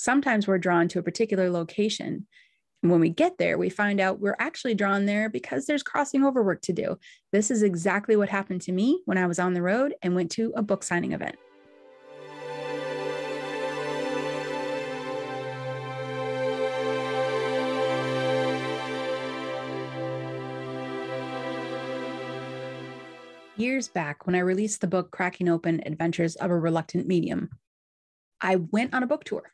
Sometimes we're drawn to a particular location. And when we get there, we find out we're actually drawn there because there's crossing over work to do. This is exactly what happened to me when I was on the road and went to a book signing event. years back when I released the book Cracking Open Adventures of a Reluctant Medium, I went on a book tour.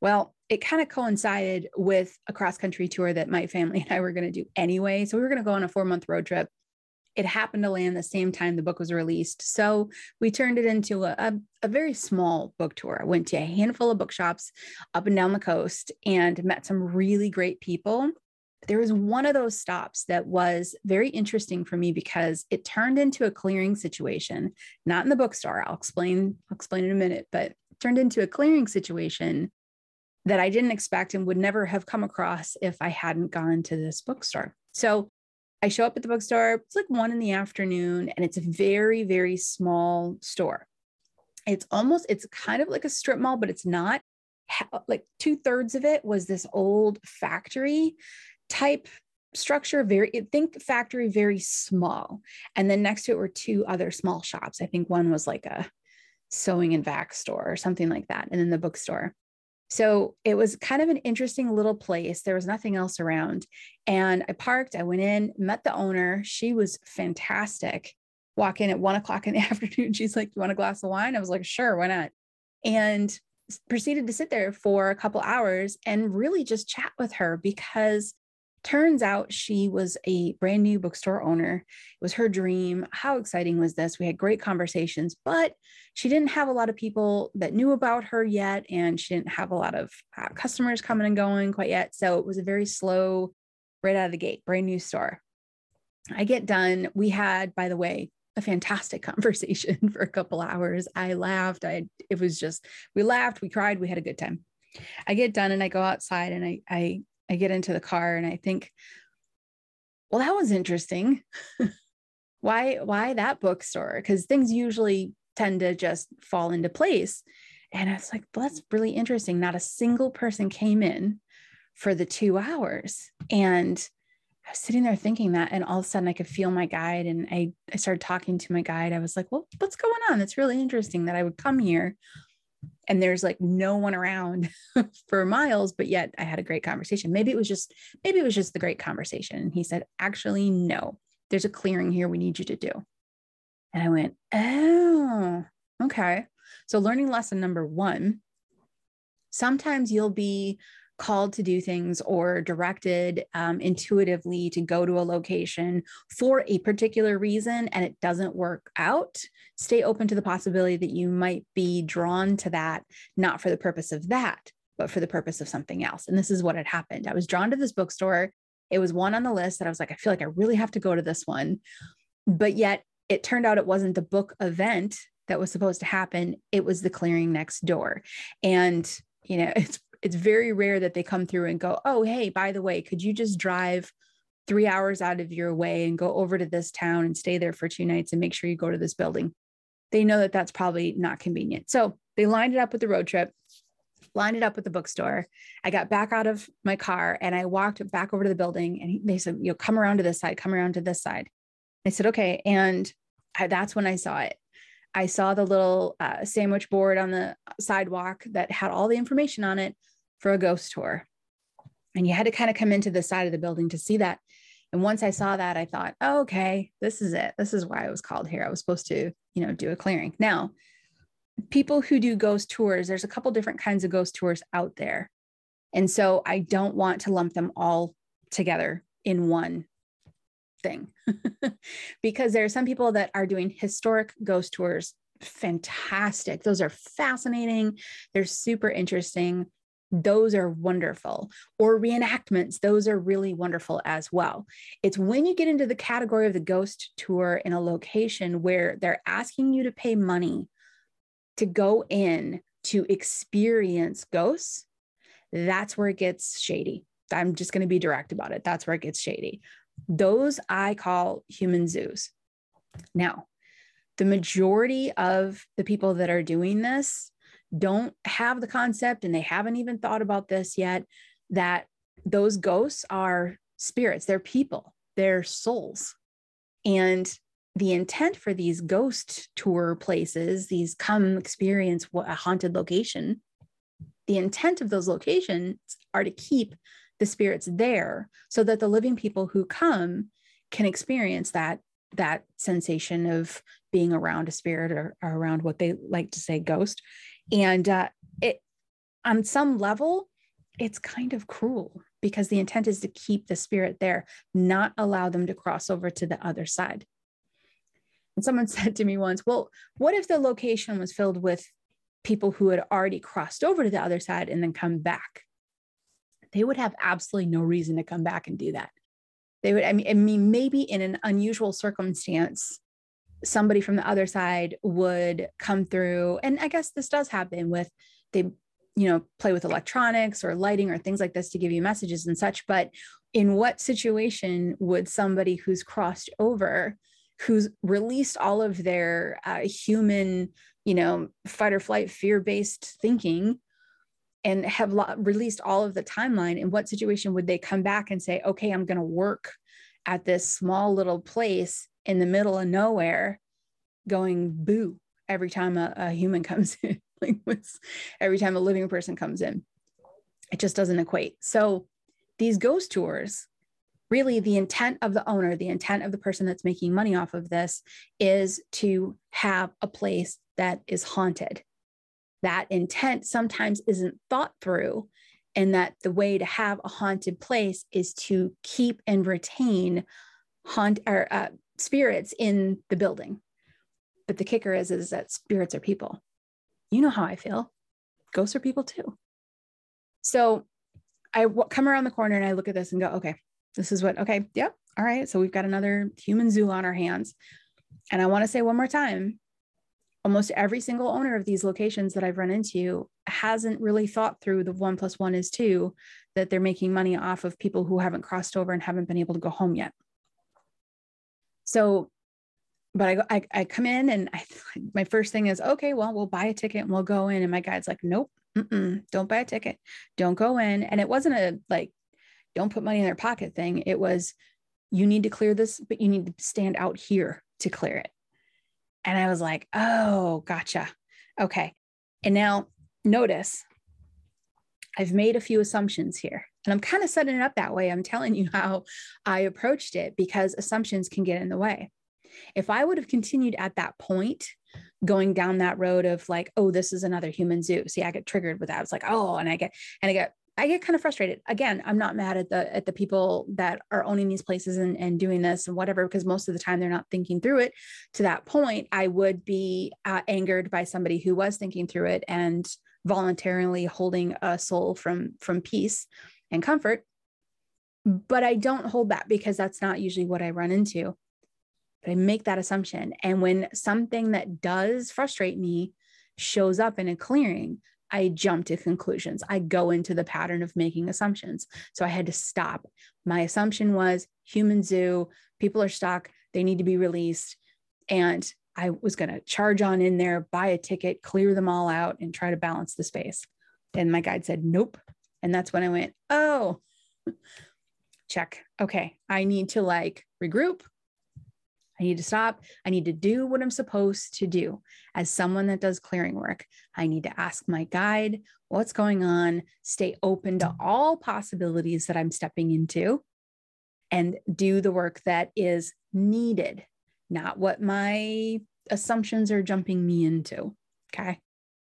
Well, it kind of coincided with a cross country tour that my family and I were going to do anyway. So we were going to go on a four month road trip. It happened to land the same time the book was released. So we turned it into a, a, a very small book tour. I went to a handful of bookshops up and down the coast and met some really great people there was one of those stops that was very interesting for me because it turned into a clearing situation, not in the bookstore. I'll explain, I'll explain in a minute, but turned into a clearing situation that I didn't expect and would never have come across if I hadn't gone to this bookstore. So I show up at the bookstore. It's like one in the afternoon, and it's a very, very small store. It's almost, it's kind of like a strip mall, but it's not. Like two thirds of it was this old factory type structure very think factory very small and then next to it were two other small shops i think one was like a sewing and vac store or something like that and then the bookstore so it was kind of an interesting little place there was nothing else around and i parked i went in met the owner she was fantastic. Walk in at one o'clock in the afternoon she's like you want a glass of wine? I was like sure why not? And proceeded to sit there for a couple hours and really just chat with her because Turns out she was a brand new bookstore owner. It was her dream. How exciting was this? We had great conversations, but she didn't have a lot of people that knew about her yet. And she didn't have a lot of uh, customers coming and going quite yet. So it was a very slow, right out of the gate, brand new store. I get done. We had, by the way, a fantastic conversation for a couple hours. I laughed. I it was just we laughed, we cried, we had a good time. I get done and I go outside and I I I get into the car and I think, well, that was interesting. why, why that bookstore? Because things usually tend to just fall into place. And I was like, well, that's really interesting. Not a single person came in for the two hours. And I was sitting there thinking that, and all of a sudden I could feel my guide. And I, I started talking to my guide. I was like, well, what's going on? It's really interesting that I would come here and there's like no one around for miles but yet i had a great conversation. Maybe it was just maybe it was just the great conversation. And he said actually no. There's a clearing here we need you to do. And i went oh okay. So learning lesson number one sometimes you'll be called to do things or directed um, intuitively to go to a location for a particular reason and it doesn't work out, stay open to the possibility that you might be drawn to that, not for the purpose of that, but for the purpose of something else. And this is what had happened. I was drawn to this bookstore. It was one on the list that I was like, I feel like I really have to go to this one. But yet it turned out it wasn't the book event that was supposed to happen, it was the clearing next door. And you know, it's it's very rare that they come through and go, oh, hey, by the way, could you just drive three hours out of your way and go over to this town and stay there for two nights and make sure you go to this building? They know that that's probably not convenient. So they lined it up with the road trip, lined it up with the bookstore. I got back out of my car and I walked back over to the building and they said, you know, come around to this side, come around to this side. I said, okay. And I, that's when I saw it. I saw the little uh, sandwich board on the sidewalk that had all the information on it for a ghost tour. And you had to kind of come into the side of the building to see that. And once I saw that, I thought, oh, okay, this is it. This is why I was called here. I was supposed to, you know, do a clearing. Now, people who do ghost tours, there's a couple different kinds of ghost tours out there. And so I don't want to lump them all together in one thing because there are some people that are doing historic ghost tours fantastic those are fascinating they're super interesting those are wonderful. Or reenactments, those are really wonderful as well. It's when you get into the category of the ghost tour in a location where they're asking you to pay money to go in to experience ghosts, that's where it gets shady. I'm just going to be direct about it. That's where it gets shady. Those I call human zoos. Now, the majority of the people that are doing this don't have the concept and they haven't even thought about this yet that those ghosts are spirits, they're people, they're souls. And the intent for these ghost tour places, these come experience a haunted location, the intent of those locations are to keep the spirits there so that the living people who come can experience that that sensation of being around a spirit or, or around what they like to say ghost. And uh, it on some level it's kind of cruel because the intent is to keep the spirit there not allow them to cross over to the other side. And someone said to me once well what if the location was filled with people who had already crossed over to the other side and then come back they would have absolutely no reason to come back and do that. They would I mean, I mean maybe in an unusual circumstance somebody from the other side would come through and i guess this does happen with they you know play with electronics or lighting or things like this to give you messages and such but in what situation would somebody who's crossed over who's released all of their uh, human you know fight or flight fear based thinking and have lo- released all of the timeline in what situation would they come back and say okay i'm going to work at this small little place in the middle of nowhere going boo every time a, a human comes in like every time a living person comes in. It just doesn't equate. So these ghost tours really the intent of the owner the intent of the person that's making money off of this is to have a place that is haunted that intent sometimes isn't thought through and that the way to have a haunted place is to keep and retain haunt or uh, spirits in the building. But the kicker is, is that spirits are people. You know how I feel. Ghosts are people too. So I w- come around the corner and I look at this and go, okay, this is what, okay, yep. All right. So we've got another human zoo on our hands. And I want to say one more time almost every single owner of these locations that I've run into hasn't really thought through the one plus one is two that they're making money off of people who haven't crossed over and haven't been able to go home yet. So, but I, I, I come in and I, my first thing is, okay, well, we'll buy a ticket and we'll go in. And my guide's like, nope, don't buy a ticket. Don't go in. And it wasn't a like, don't put money in their pocket thing. It was, you need to clear this, but you need to stand out here to clear it. And I was like, oh, gotcha. Okay. And now notice I've made a few assumptions here. And I'm kind of setting it up that way. I'm telling you how I approached it because assumptions can get in the way. If I would have continued at that point, going down that road of like, oh, this is another human zoo. See, I get triggered with that. It's like, oh, and I get, and I get, I get kind of frustrated. Again, I'm not mad at the at the people that are owning these places and, and doing this and whatever, because most of the time they're not thinking through it. To that point, I would be uh, angered by somebody who was thinking through it and voluntarily holding a soul from from peace and comfort. But I don't hold that because that's not usually what I run into. But I make that assumption. And when something that does frustrate me shows up in a clearing, I jump to conclusions. I go into the pattern of making assumptions. So I had to stop. My assumption was human zoo, people are stuck, they need to be released. And I was going to charge on in there, buy a ticket, clear them all out, and try to balance the space. And my guide said, nope. And that's when I went, oh, check. Okay. I need to like regroup. I need to stop. I need to do what I'm supposed to do. As someone that does clearing work, I need to ask my guide what's going on, stay open to all possibilities that I'm stepping into, and do the work that is needed, not what my assumptions are jumping me into. Okay.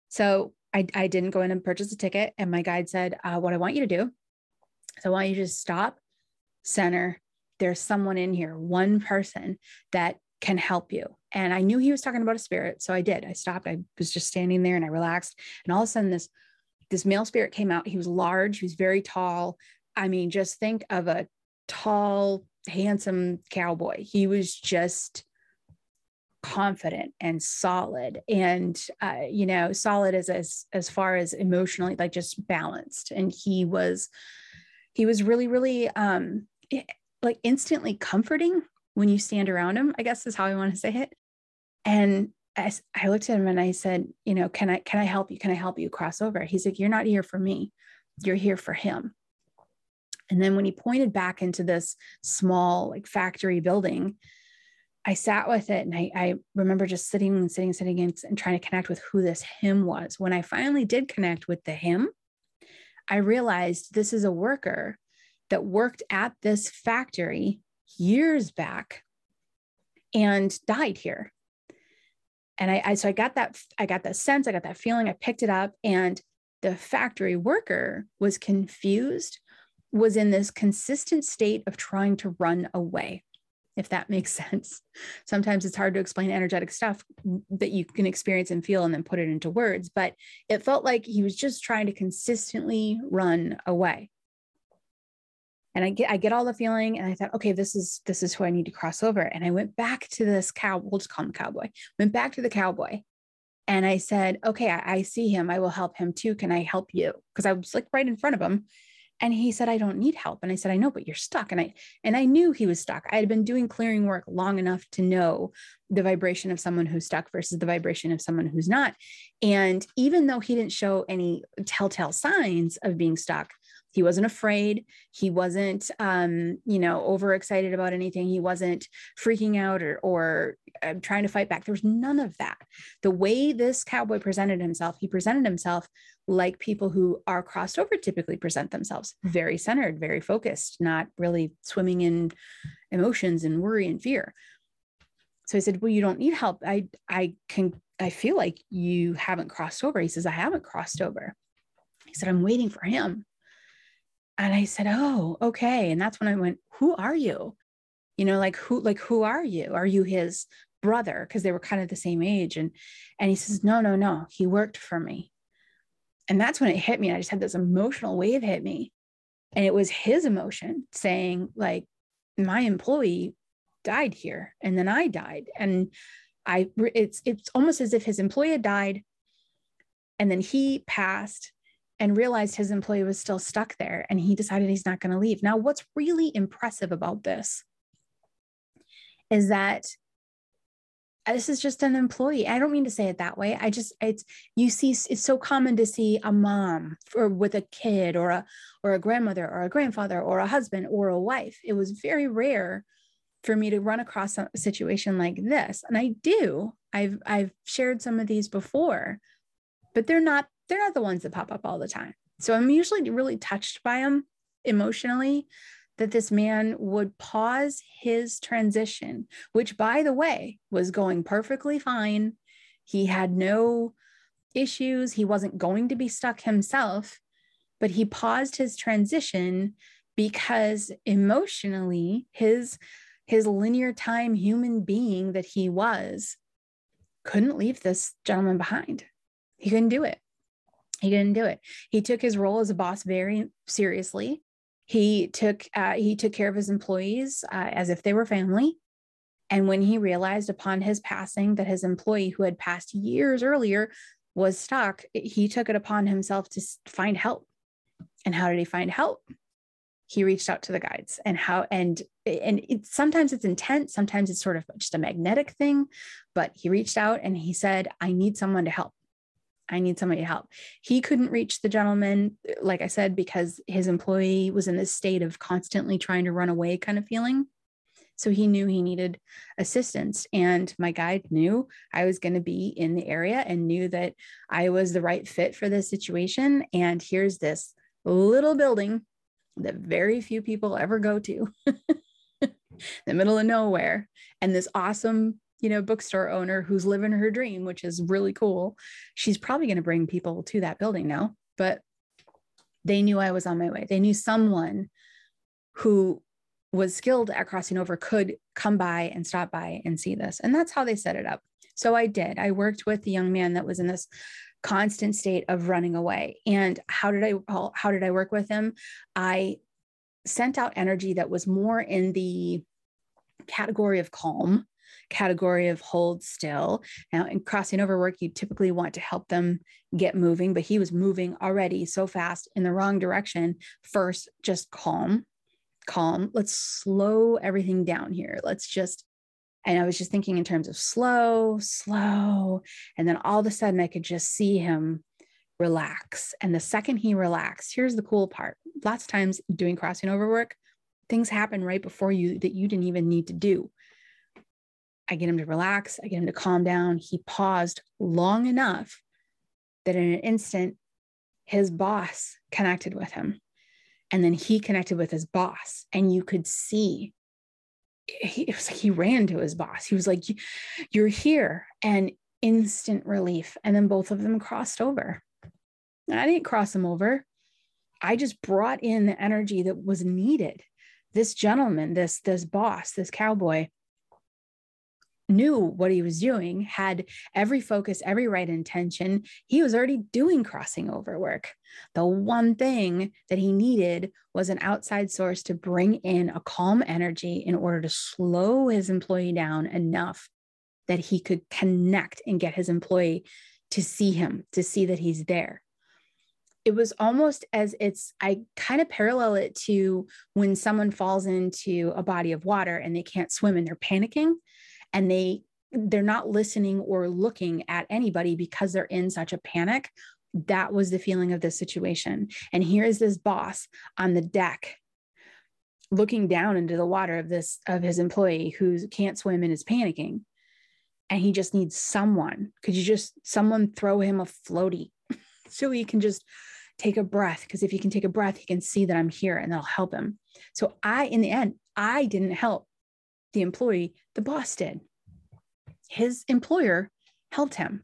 So I, I didn't go in and purchase a ticket. And my guide said, uh, What I want you to do is I want you to stop, center. There's someone in here, one person that can help you. And I knew he was talking about a spirit. So I did. I stopped. I was just standing there and I relaxed. And all of a sudden, this this male spirit came out. He was large, he was very tall. I mean, just think of a tall, handsome cowboy. He was just confident and solid and uh, you know solid as, as as far as emotionally like just balanced and he was he was really really um like instantly comforting when you stand around him i guess is how i want to say it and I, I looked at him and I said, you know, can I can I help you? Can I help you cross over? He's like, you're not here for me. You're here for him. And then when he pointed back into this small like factory building, I sat with it and I, I remember just sitting and sitting, sitting and, and trying to connect with who this him was. When I finally did connect with the him, I realized this is a worker that worked at this factory years back and died here. And I, I so I got that I got that sense, I got that feeling, I picked it up and the factory worker was confused, was in this consistent state of trying to run away if that makes sense. Sometimes it's hard to explain energetic stuff that you can experience and feel and then put it into words, but it felt like he was just trying to consistently run away. And I get I get all the feeling and I thought, okay, this is this is who I need to cross over. And I went back to this cow, we'll just call him cowboy. Went back to the cowboy and I said, okay, I, I see him. I will help him too. Can I help you? Because I was like right in front of him and he said i don't need help and i said i know but you're stuck and i and i knew he was stuck i had been doing clearing work long enough to know the vibration of someone who's stuck versus the vibration of someone who's not and even though he didn't show any telltale signs of being stuck he wasn't afraid he wasn't um, you know overexcited about anything he wasn't freaking out or or uh, trying to fight back there was none of that the way this cowboy presented himself he presented himself like people who are crossed over typically present themselves very centered, very focused, not really swimming in emotions and worry and fear. So I said, Well, you don't need help. I I can I feel like you haven't crossed over. He says, I haven't crossed over. He said, I'm waiting for him. And I said, Oh, okay. And that's when I went, Who are you? You know, like who, like who are you? Are you his brother? Because they were kind of the same age. And and he says, No, no, no. He worked for me and that's when it hit me. I just had this emotional wave hit me. And it was his emotion saying, like, my employee died here and then I died. And I it's it's almost as if his employee died and then he passed and realized his employee was still stuck there and he decided he's not going to leave. Now, what's really impressive about this is that this is just an employee. I don't mean to say it that way. I just it's you see it's so common to see a mom or with a kid or a or a grandmother or a grandfather or a husband or a wife. It was very rare for me to run across a situation like this. And I do. I've I've shared some of these before, but they're not they're not the ones that pop up all the time. So I'm usually really touched by them emotionally that this man would pause his transition, which, by the way, was going perfectly fine. He had no issues. He wasn't going to be stuck himself, but he paused his transition because emotionally, his his linear time human being that he was couldn't leave this gentleman behind. He couldn't do it. He didn't do it. He took his role as a boss very seriously. He took uh, he took care of his employees uh, as if they were family. And when he realized upon his passing that his employee who had passed years earlier was stuck he took it upon himself to find help. And how did he find help? He reached out to the guides. And how and and it, sometimes it's intense sometimes it's sort of just a magnetic thing but he reached out and he said i need someone to help I need somebody to help. He couldn't reach the gentleman, like I said, because his employee was in this state of constantly trying to run away kind of feeling. So he knew he needed assistance. And my guide knew I was going to be in the area and knew that I was the right fit for this situation. And here's this little building that very few people ever go to, the middle of nowhere, and this awesome you know, bookstore owner who's living her dream, which is really cool. She's probably going to bring people to that building now, but they knew I was on my way. They knew someone who was skilled at crossing over could come by and stop by and see this. And that's how they set it up. So I did. I worked with the young man that was in this constant state of running away. And how did I how did I work with him? I sent out energy that was more in the category of calm category of hold still. Now, in crossing over work, you typically want to help them get moving, but he was moving already so fast in the wrong direction. First, just calm, calm. Let's slow everything down here. Let's just And I was just thinking in terms of slow, slow. And then all of a sudden, I could just see him relax. And the second he relaxed, here's the cool part lots of times doing crossing over work, things happen right before you that you didn't even need to do. I get him to relax, I get him to calm down. He paused long enough that in an instant, his boss connected with him. And then he connected with his boss, and you could see he, it was like he ran to his boss. He was like, You're here, and instant relief. And then both of them crossed over. I didn't cross them over. I just brought in the energy that was needed. This gentleman, this this boss, this cowboy knew what he was doing, had every focus, every right intention. He was already doing crossing over work. The one thing that he needed was an outside source to bring in a calm energy in order to slow his employee down enough that he could connect and get his employee to see him, to see that he's there it was almost as it's i kind of parallel it to when someone falls into a body of water and they can't swim and they're panicking and they they're not listening or looking at anybody because they're in such a panic that was the feeling of this situation. And here is this boss on the deck looking down into the water of this of his employee who can't swim and is panicking. And he just needs someone. Could you just someone throw him a floaty so he can just take a breath? Because if he can take a breath, he can see that I'm here and that'll help him. So I, in the end, I didn't help the employee, the boss did. His employer helped him.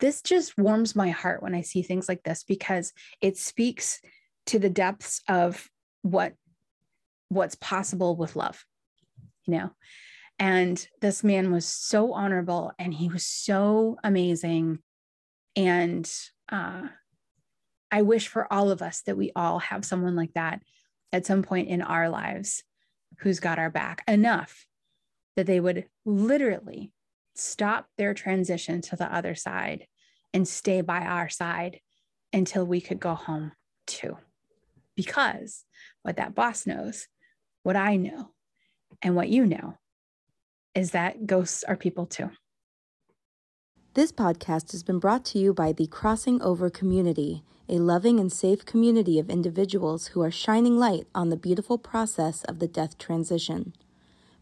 This just warms my heart when I see things like this because it speaks to the depths of what what's possible with love. You know, and this man was so honorable and he was so amazing and uh, I wish for all of us that we all have someone like that at some point in our lives who's got our back enough that they would literally stop their transition to the other side and stay by our side until we could go home too. Because what that boss knows, what I know, and what you know is that ghosts are people too. This podcast has been brought to you by the Crossing Over community, a loving and safe community of individuals who are shining light on the beautiful process of the death transition.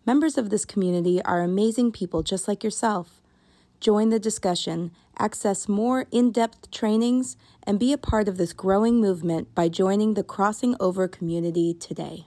Members of this community are amazing people just like yourself. Join the discussion, access more in depth trainings, and be a part of this growing movement by joining the Crossing Over community today.